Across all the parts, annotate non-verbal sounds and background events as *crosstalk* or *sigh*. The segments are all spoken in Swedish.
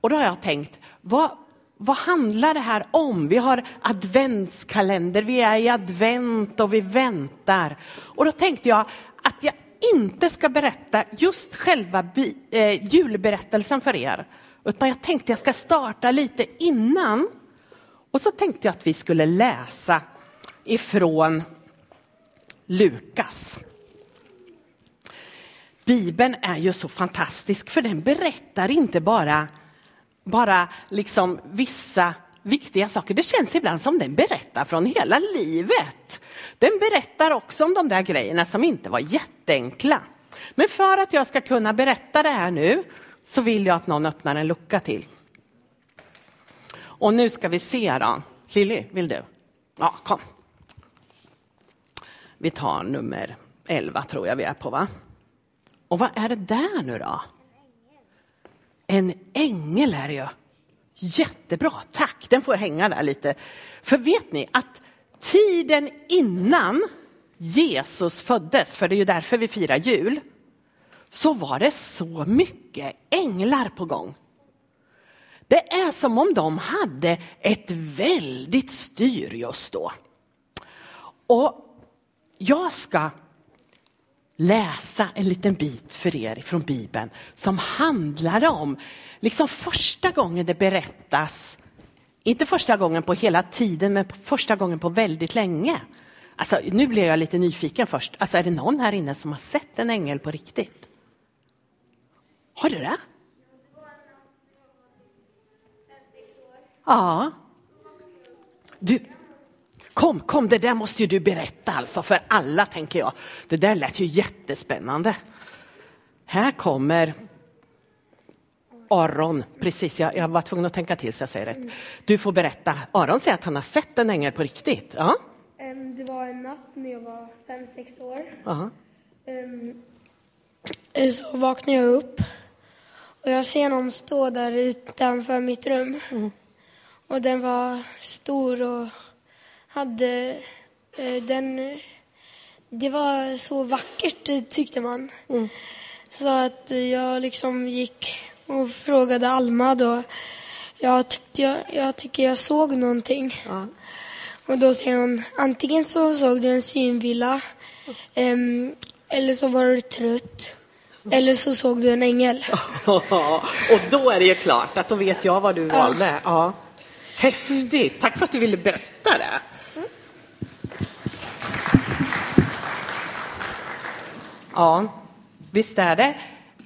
Och då har jag tänkt, vad, vad handlar det här om? Vi har adventskalender, vi är i advent och vi väntar. Och då tänkte jag att jag inte ska berätta just själva bi, eh, julberättelsen för er, utan jag tänkte jag ska starta lite innan. Och så tänkte jag att vi skulle läsa ifrån Lukas. Bibeln är ju så fantastisk för den berättar inte bara, bara liksom vissa viktiga saker. Det känns ibland som den berättar från hela livet. Den berättar också om de där grejerna som inte var jätteenkla. Men för att jag ska kunna berätta det här nu så vill jag att någon öppnar en lucka till. Och nu ska vi se då. Lilly, vill du? Ja, kom. Vi tar nummer 11 tror jag vi är på va? Och vad är det där nu då? En ängel är det ju. Jättebra, tack. Den får hänga där lite. För vet ni att tiden innan Jesus föddes, för det är ju därför vi firar jul, så var det så mycket änglar på gång. Det är som om de hade ett väldigt styr just då. Och jag ska läsa en liten bit för er från Bibeln som handlar om liksom första gången det berättas, inte första gången på hela tiden, men första gången på väldigt länge. Alltså, nu blev jag lite nyfiken först. Alltså, är det någon här inne som har sett en ängel på riktigt? Har du det? Ja. Du, kom, kom, det där måste ju du berätta alltså för alla tänker jag. Det där lät ju jättespännande. Här kommer Aron, precis, jag, jag var tvungen att tänka till så jag säger rätt. Du får berätta. Aron säger att han har sett en ängel på riktigt. Ja. Det var en natt när jag var fem sex år. Aha. Så vaknade jag upp och jag ser någon stå där utanför mitt rum. Och den var stor och hade eh, den... Det var så vackert tyckte man. Så att jag liksom gick och frågade Alma då. Jag, tyckte jag, jag tycker jag såg någonting. Och då säger hon, antingen så såg du en synvilla em, eller så var du trött. Eller så såg du en ängel. *laughs* Och då är det ju klart att då vet jag vad du valde. Ja. Häftigt, tack för att du ville berätta det. Ja, visst är det.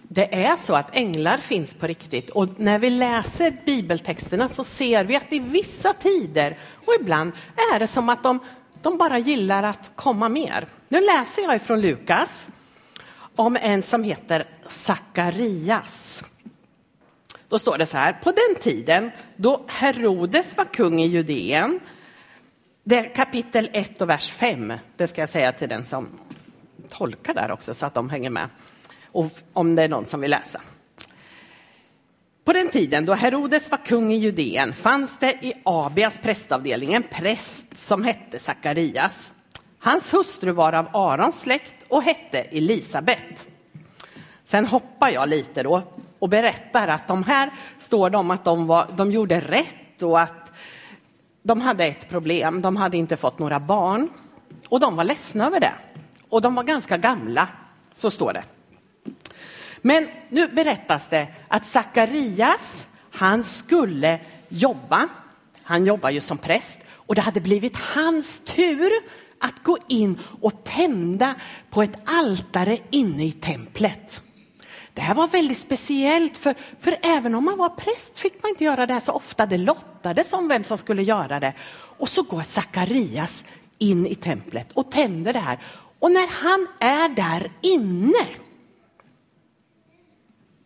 Det är så att änglar finns på riktigt och när vi läser bibeltexterna så ser vi att i vissa tider och ibland är det som att de, de bara gillar att komma mer. Nu läser jag ifrån Lukas om en som heter Sakarias. Då står det så här, på den tiden då Herodes var kung i Judeen, det är kapitel 1 och vers 5, det ska jag säga till den som tolkar där också så att de hänger med, och om det är någon som vill läsa. På den tiden då Herodes var kung i Judeen fanns det i Abias prästavdelning en präst som hette Sakarias. Hans hustru var av Arons släkt och hette Elisabet. Sen hoppar jag lite då och berättar att de här står det att de, var, de gjorde rätt och att de hade ett problem. De hade inte fått några barn och de var ledsna över det. Och de var ganska gamla, så står det. Men nu berättas det att Sakarias, han skulle jobba. Han jobbar ju som präst och det hade blivit hans tur att gå in och tända på ett altare inne i templet. Det här var väldigt speciellt, för, för även om man var präst fick man inte göra det här så ofta. Det lottades om vem som skulle göra det. Och så går Sakarias in i templet och tänder det här. Och när han är där inne,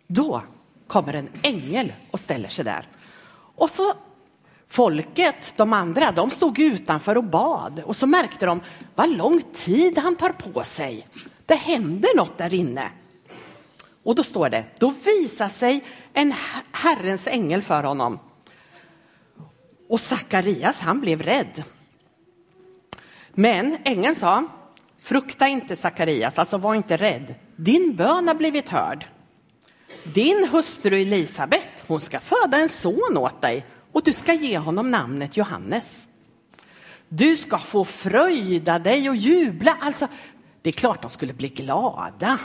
då kommer en ängel och ställer sig där. Och så folket, de andra, de stod utanför och bad och så märkte de vad lång tid han tar på sig. Det händer något där inne. Och då står det, då visar sig en Herrens ängel för honom. Och Sakarias, han blev rädd. Men ängeln sa, frukta inte Sakarias, alltså var inte rädd. Din bön har blivit hörd. din hustru Elisabet, hon ska föda en son åt dig och du ska ge honom namnet Johannes. Du ska få fröjda dig och jubla. Alltså, det är klart de skulle bli glada.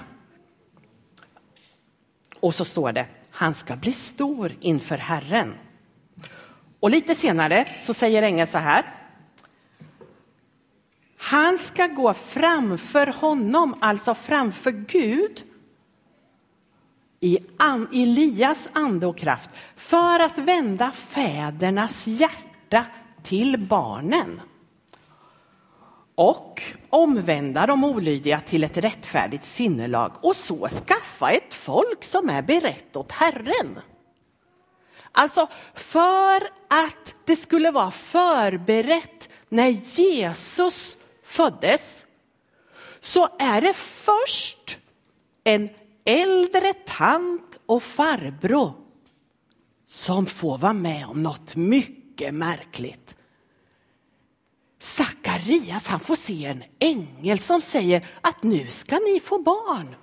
Och så står det, han ska bli stor inför Herren. Och lite senare så säger ängeln så här. Han ska gå framför honom, alltså framför Gud, i Elias ande och kraft för att vända fädernas hjärta till barnen och omvända de olydiga till ett rättfärdigt sinnelag och så skaffa ett folk som är berett åt Herren. Alltså för att det skulle vara förberett när Jesus föddes så är det först en äldre tant och farbror som får vara med om något mycket märkligt. Sakarias han får se en ängel som säger att nu ska ni få barn.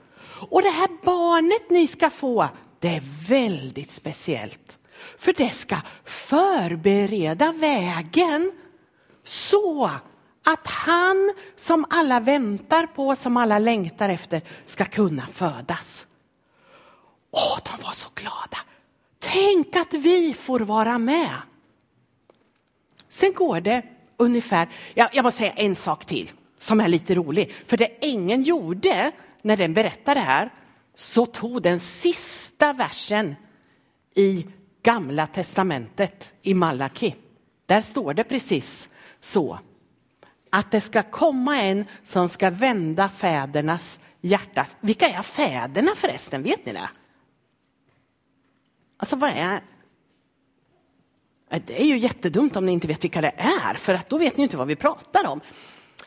Och det här barnet ni ska få, det är väldigt speciellt. För det ska förbereda vägen så att han som alla väntar på, som alla längtar efter, ska kunna födas. Åh, de var så glada. Tänk att vi får vara med. Sen går det ungefär, jag, jag måste säga en sak till som är lite rolig. För det ängeln gjorde när den berättade det här, så tog den sista versen i gamla testamentet i Malaki. Där står det precis så. Att det ska komma en som ska vända fädernas hjärta. Vilka är fäderna förresten? Vet ni det? Alltså vad är... Det är ju jättedumt om ni inte vet vilka det är, för att då vet ni inte vad vi pratar om.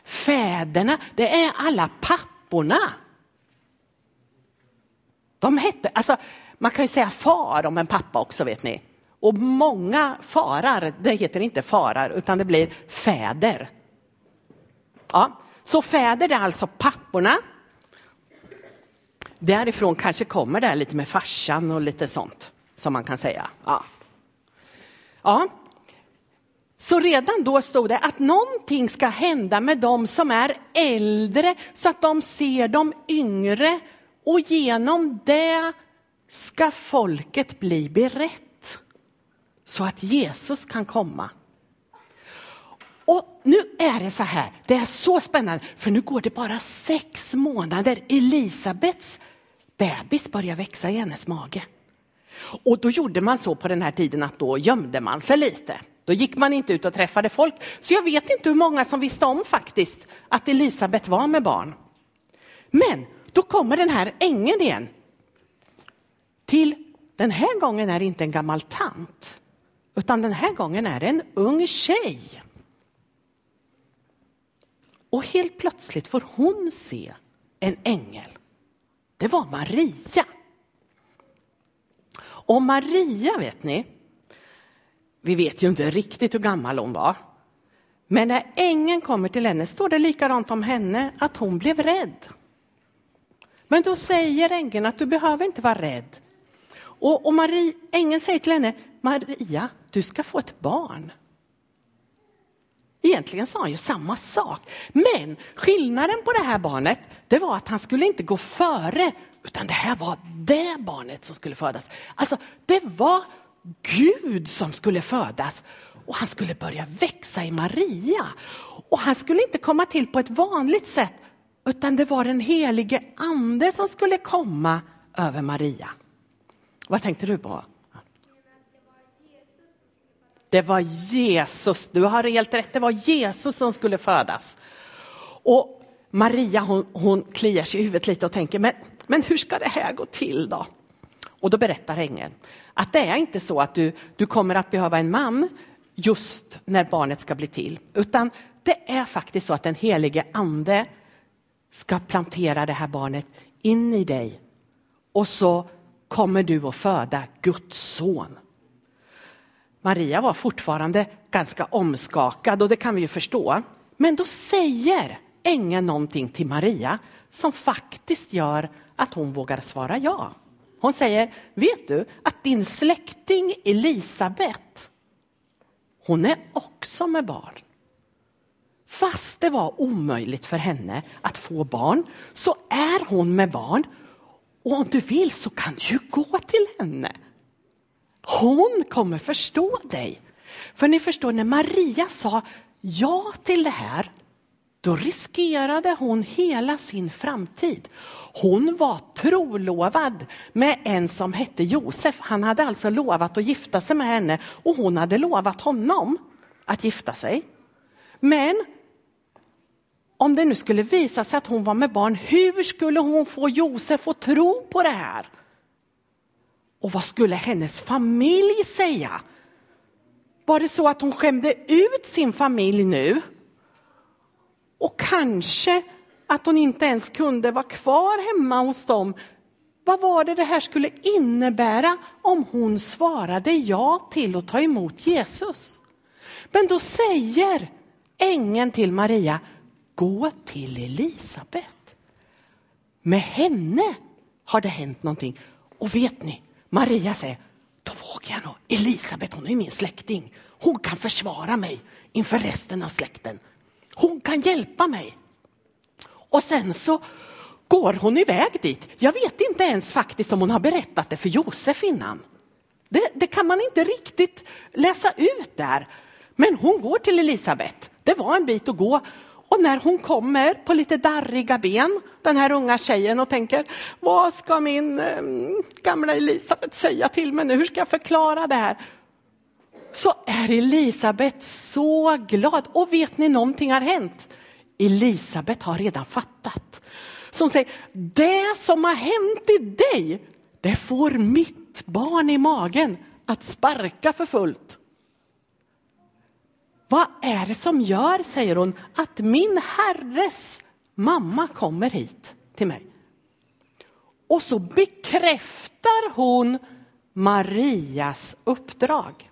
Fäderna, det är alla papporna. De hette, alltså man kan ju säga far om en pappa också vet ni. Och många farar, det heter inte farar utan det blir fäder. Ja, så fäder är alltså papporna. Därifrån kanske kommer det här lite med farsan och lite sånt som man kan säga. Ja. ja. Så redan då stod det att någonting ska hända med dem som är äldre så att de ser de yngre och genom det ska folket bli berett så att Jesus kan komma. Och nu är det så här, det är så spännande, för nu går det bara sex månader. Elisabets bebis börjar växa i hennes mage. Och då gjorde man så på den här tiden att då gömde man sig lite. Då gick man inte ut och träffade folk. Så jag vet inte hur många som visste om faktiskt att Elisabet var med barn. Men då kommer den här ängeln igen. Till den här gången är det inte en gammal tant, utan den här gången är det en ung tjej. Och helt plötsligt får hon se en ängel. Det var Maria. Och Maria vet ni, vi vet ju inte riktigt hur gammal hon var. Men när ängeln kommer till henne står det likadant om henne, att hon blev rädd. Men då säger ängeln att du behöver inte vara rädd. Och, och Marie, ängeln säger till henne, Maria, du ska få ett barn. Egentligen sa han ju samma sak. Men skillnaden på det här barnet, det var att han skulle inte gå före, utan det här var det barnet som skulle födas. Alltså, det var Gud som skulle födas och han skulle börja växa i Maria. Och han skulle inte komma till på ett vanligt sätt, utan det var den helige ande som skulle komma över Maria. Vad tänkte du på? Det var Jesus, du har helt rätt, det var Jesus som skulle födas. Och Maria hon, hon kliar sig i huvudet lite och tänker, men, men hur ska det här gå till då? Och då berättar ängeln att det är inte så att du, du kommer att behöva en man just när barnet ska bli till, utan det är faktiskt så att den helige ande ska plantera det här barnet in i dig och så kommer du att föda Guds son. Maria var fortfarande ganska omskakad och det kan vi ju förstå. Men då säger ängeln någonting till Maria som faktiskt gör att hon vågar svara ja. Hon säger, vet du att din släkting Elisabet, hon är också med barn. Fast det var omöjligt för henne att få barn så är hon med barn. Och om du vill så kan du gå till henne. Hon kommer förstå dig. För ni förstår, när Maria sa ja till det här, då riskerade hon hela sin framtid. Hon var trolovad med en som hette Josef. Han hade alltså lovat att gifta sig med henne och hon hade lovat honom att gifta sig. Men om det nu skulle visa sig att hon var med barn, hur skulle hon få Josef att tro på det här? Och vad skulle hennes familj säga? Var det så att hon skämde ut sin familj nu? Och kanske att hon inte ens kunde vara kvar hemma hos dem. Vad var det det här skulle innebära om hon svarade ja till att ta emot Jesus? Men då säger ängeln till Maria, gå till Elisabet. Med henne har det hänt någonting. Och vet ni, Maria säger, då vågar jag nog. Elisabet, hon är min släkting. Hon kan försvara mig inför resten av släkten. Hon kan hjälpa mig. Och sen så går hon iväg dit. Jag vet inte ens faktiskt om hon har berättat det för Josef innan. Det, det, kan man inte riktigt läsa ut där. Men hon går till Elisabet. Det var en bit att gå. Och när hon kommer på lite darriga ben, den här unga tjejen och tänker, vad ska min eh, gamla Elisabet säga till mig nu? Hur ska jag förklara det här? Så är Elisabet så glad. Och vet ni, någonting har hänt. Elisabet har redan fattat. Så hon säger, det som har hänt i dig, det får mitt barn i magen att sparka för fullt. Vad är det som gör, säger hon, att min herres mamma kommer hit till mig? Och så bekräftar hon Marias uppdrag.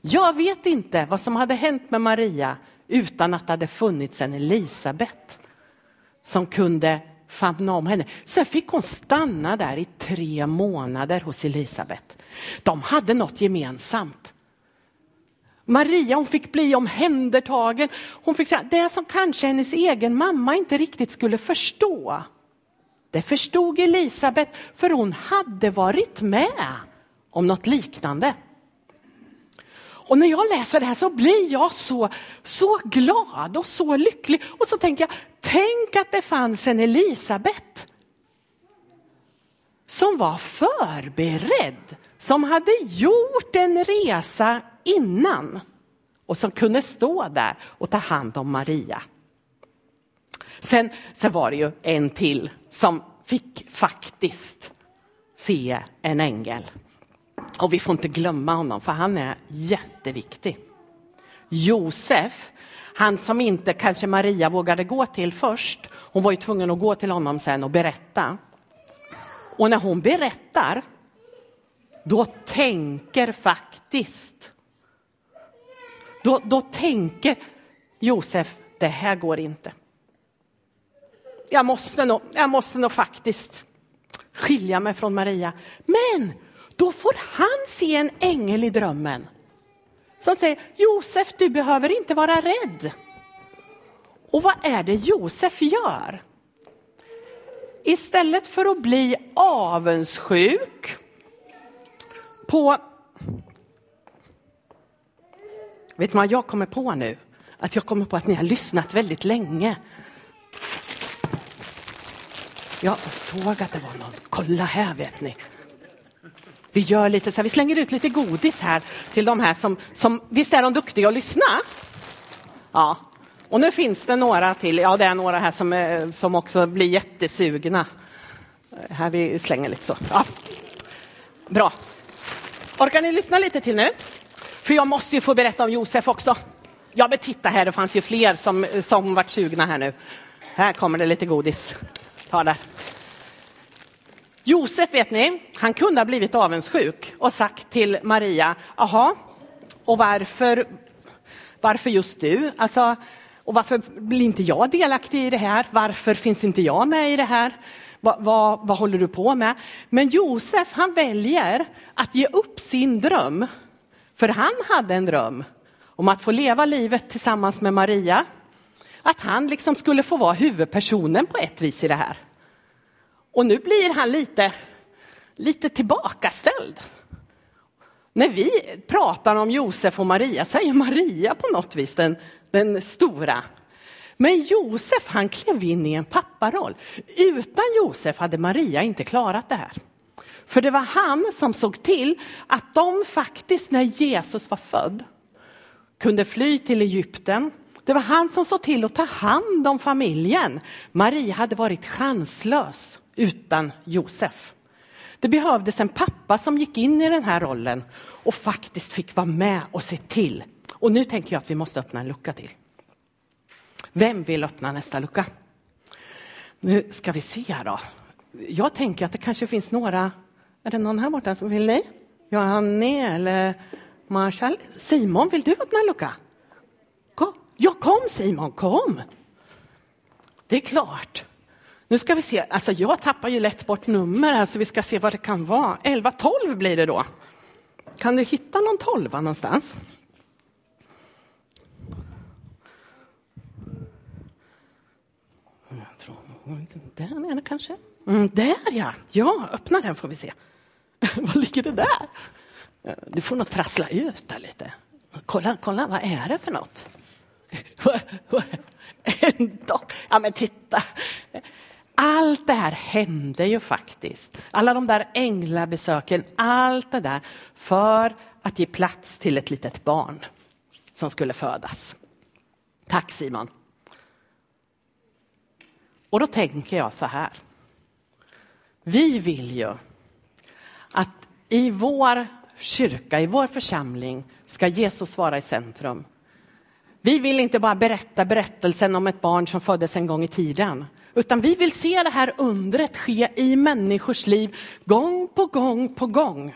Jag vet inte vad som hade hänt med Maria utan att det hade funnits en Elisabet som kunde famna om henne. Sen fick hon stanna där i tre månader hos Elisabet. De hade något gemensamt. Maria hon fick bli omhändertagen. Hon fick säga det som kanske hennes egen mamma inte riktigt skulle förstå. Det förstod Elisabet för hon hade varit med om något liknande. Och när jag läser det här så blir jag så, så glad och så lycklig. Och så tänker jag, tänk att det fanns en Elisabet som var förberedd, som hade gjort en resa innan och som kunde stå där och ta hand om Maria. Sen, sen var det ju en till som fick faktiskt se en ängel. Och vi får inte glömma honom för han är jätteviktig. Josef, han som inte kanske Maria vågade gå till först. Hon var ju tvungen att gå till honom sen och berätta. Och när hon berättar, då tänker faktiskt då, då tänker Josef, det här går inte. Jag måste, nog, jag måste nog faktiskt skilja mig från Maria. Men då får han se en ängel i drömmen som säger Josef, du behöver inte vara rädd. Och vad är det Josef gör? Istället för att bli avundsjuk på Vet man vad jag kommer på nu? Att jag kommer på att ni har lyssnat väldigt länge. Jag såg att det var någon. Kolla här vet ni. Vi gör lite så här, vi slänger ut lite godis här till de här som, som visst är de duktiga att lyssna? Ja, och nu finns det några till. Ja, det är några här som, eh, som också blir jättesugna. Eh, här vi slänger lite så. Ja. Bra. Orkar ni lyssna lite till nu? För jag måste ju få berätta om Josef också. Ja, men titta här, det fanns ju fler som, som vart sugna här nu. Här kommer det lite godis. Ta där. Josef, vet ni, han kunde ha blivit avundsjuk och sagt till Maria, jaha, och varför, varför just du? Alltså, och varför blir inte jag delaktig i det här? Varför finns inte jag med i det här? Vad, vad, vad håller du på med? Men Josef han väljer att ge upp sin dröm. För han hade en dröm om att få leva livet tillsammans med Maria. Att han liksom skulle få vara huvudpersonen på ett vis i det här. Och nu blir han lite, lite tillbakaställd. När vi pratar om Josef och Maria så är Maria på något vis den, den stora. Men Josef han klev in i en papparoll. Utan Josef hade Maria inte klarat det här. För det var han som såg till att de faktiskt när Jesus var född kunde fly till Egypten. Det var han som såg till att ta hand om familjen. Maria hade varit chanslös utan Josef. Det behövdes en pappa som gick in i den här rollen och faktiskt fick vara med och se till. Och nu tänker jag att vi måste öppna en lucka till. Vem vill öppna nästa lucka? Nu ska vi se här då. Jag tänker att det kanske finns några, är det någon här borta som vill ni? Johanne eller Marshall? Simon, vill du öppna en lucka? Kom. Ja, kom Simon, kom! Det är klart. Nu ska vi se, alltså jag tappar ju lätt bort nummer här så vi ska se vad det kan vara. 11, 12 blir det då. Kan du hitta någon tolva någonstans? Där nere kanske? Mm, där ja! Ja, öppna den får vi se. *laughs* vad ligger det där? Eh, du får nog trassla ut där lite. Kolla, kolla, vad är det för något? *laughs* En dock. Ja, men titta. Allt det här hände ju faktiskt. Alla de där änglabesöken, allt det där för att ge plats till ett litet barn som skulle födas. Tack Simon. Och då tänker jag så här. Vi vill ju att i vår kyrka, i vår församling ska Jesus vara i centrum. Vi vill inte bara berätta berättelsen om ett barn som föddes en gång i tiden, utan vi vill se det här undret ske i människors liv gång på gång på gång.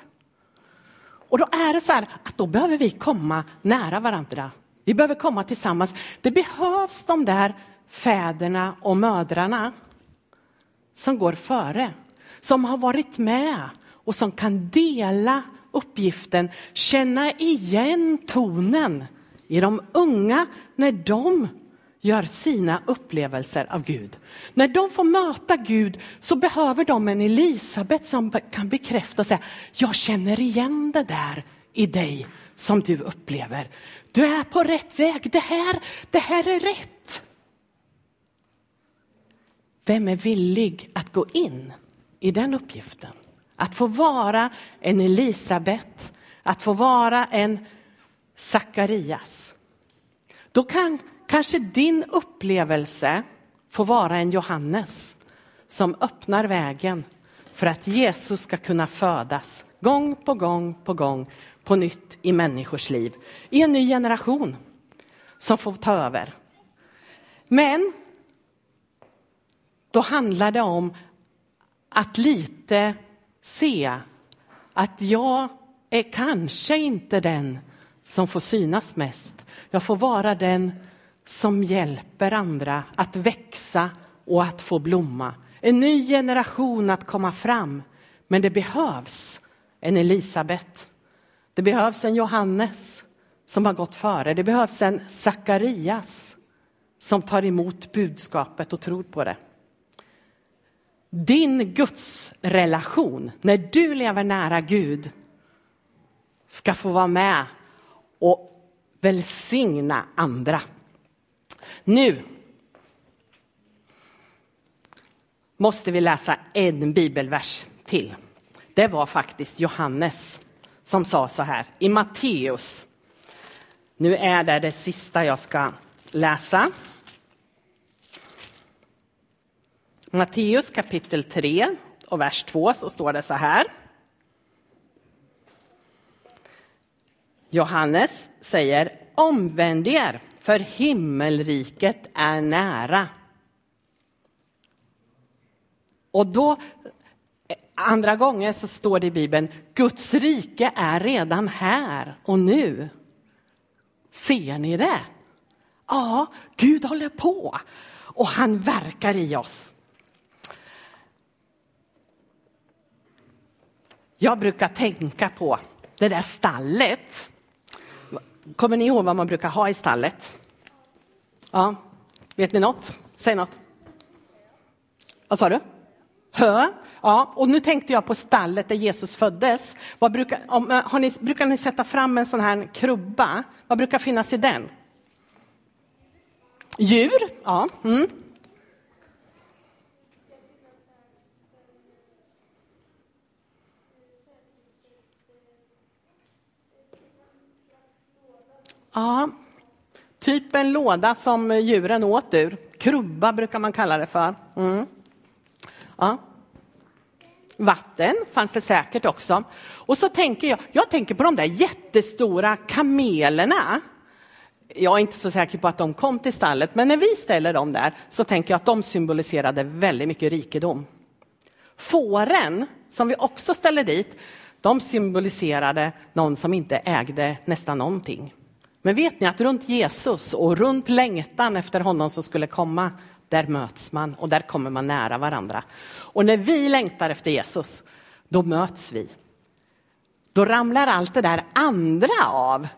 Och då är det så här att då behöver vi komma nära varandra. Vi behöver komma tillsammans. Det behövs de där fäderna och mödrarna som går före, som har varit med och som kan dela uppgiften, känna igen tonen i de unga när de gör sina upplevelser av Gud. När de får möta Gud så behöver de en Elisabet som kan bekräfta och säga, jag känner igen det där i dig som du upplever. Du är på rätt väg, det här, det här är rätt. Vem är villig att gå in i den uppgiften? Att få vara en Elisabet, att få vara en Sakarias. Då kan kanske din upplevelse få vara en Johannes som öppnar vägen för att Jesus ska kunna födas gång på gång på gång på nytt i människors liv. I en ny generation som får ta över. Men då handlar det om att lite se att jag är kanske inte den som får synas mest. Jag får vara den som hjälper andra att växa och att få blomma. En ny generation att komma fram. Men det behövs en Elisabet. Det behövs en Johannes som har gått före. Det behövs en Sakarias som tar emot budskapet och tror på det. Din gudsrelation, när du lever nära Gud, ska få vara med och välsigna andra. Nu måste vi läsa en bibelvers till. Det var faktiskt Johannes som sa så här i Matteus. Nu är det det sista jag ska läsa. Matteus kapitel 3 och vers 2 så står det så här. Johannes säger omvänd er för himmelriket är nära. Och då, andra gånger så står det i Bibeln, Guds rike är redan här och nu. Ser ni det? Ja, Gud håller på och han verkar i oss. Jag brukar tänka på det där stallet. Kommer ni ihåg vad man brukar ha i stallet? Ja, vet ni något? Säg något. Vad sa du? Hö. Ja, och nu tänkte jag på stallet där Jesus föddes. Vad brukar, om, eh, har ni, brukar ni sätta fram en sån här krubba? Vad brukar finnas i den? Djur, ja. Mm. Ja, typ en låda som djuren åt ur. Krubba brukar man kalla det för. Mm. Ja. Vatten fanns det säkert också. Och så tänker jag, jag tänker på de där jättestora kamelerna. Jag är inte så säker på att de kom till stallet, men när vi ställer dem där så tänker jag att de symboliserade väldigt mycket rikedom. Fåren, som vi också ställer dit, de symboliserade någon som inte ägde nästan någonting. Men vet ni att runt Jesus och runt längtan efter honom som skulle komma, där möts man och där kommer man nära varandra. Och när vi längtar efter Jesus, då möts vi. Då ramlar allt det där andra av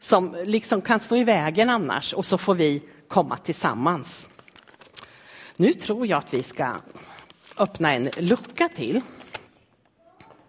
som liksom kan stå i vägen annars och så får vi komma tillsammans. Nu tror jag att vi ska öppna en lucka till.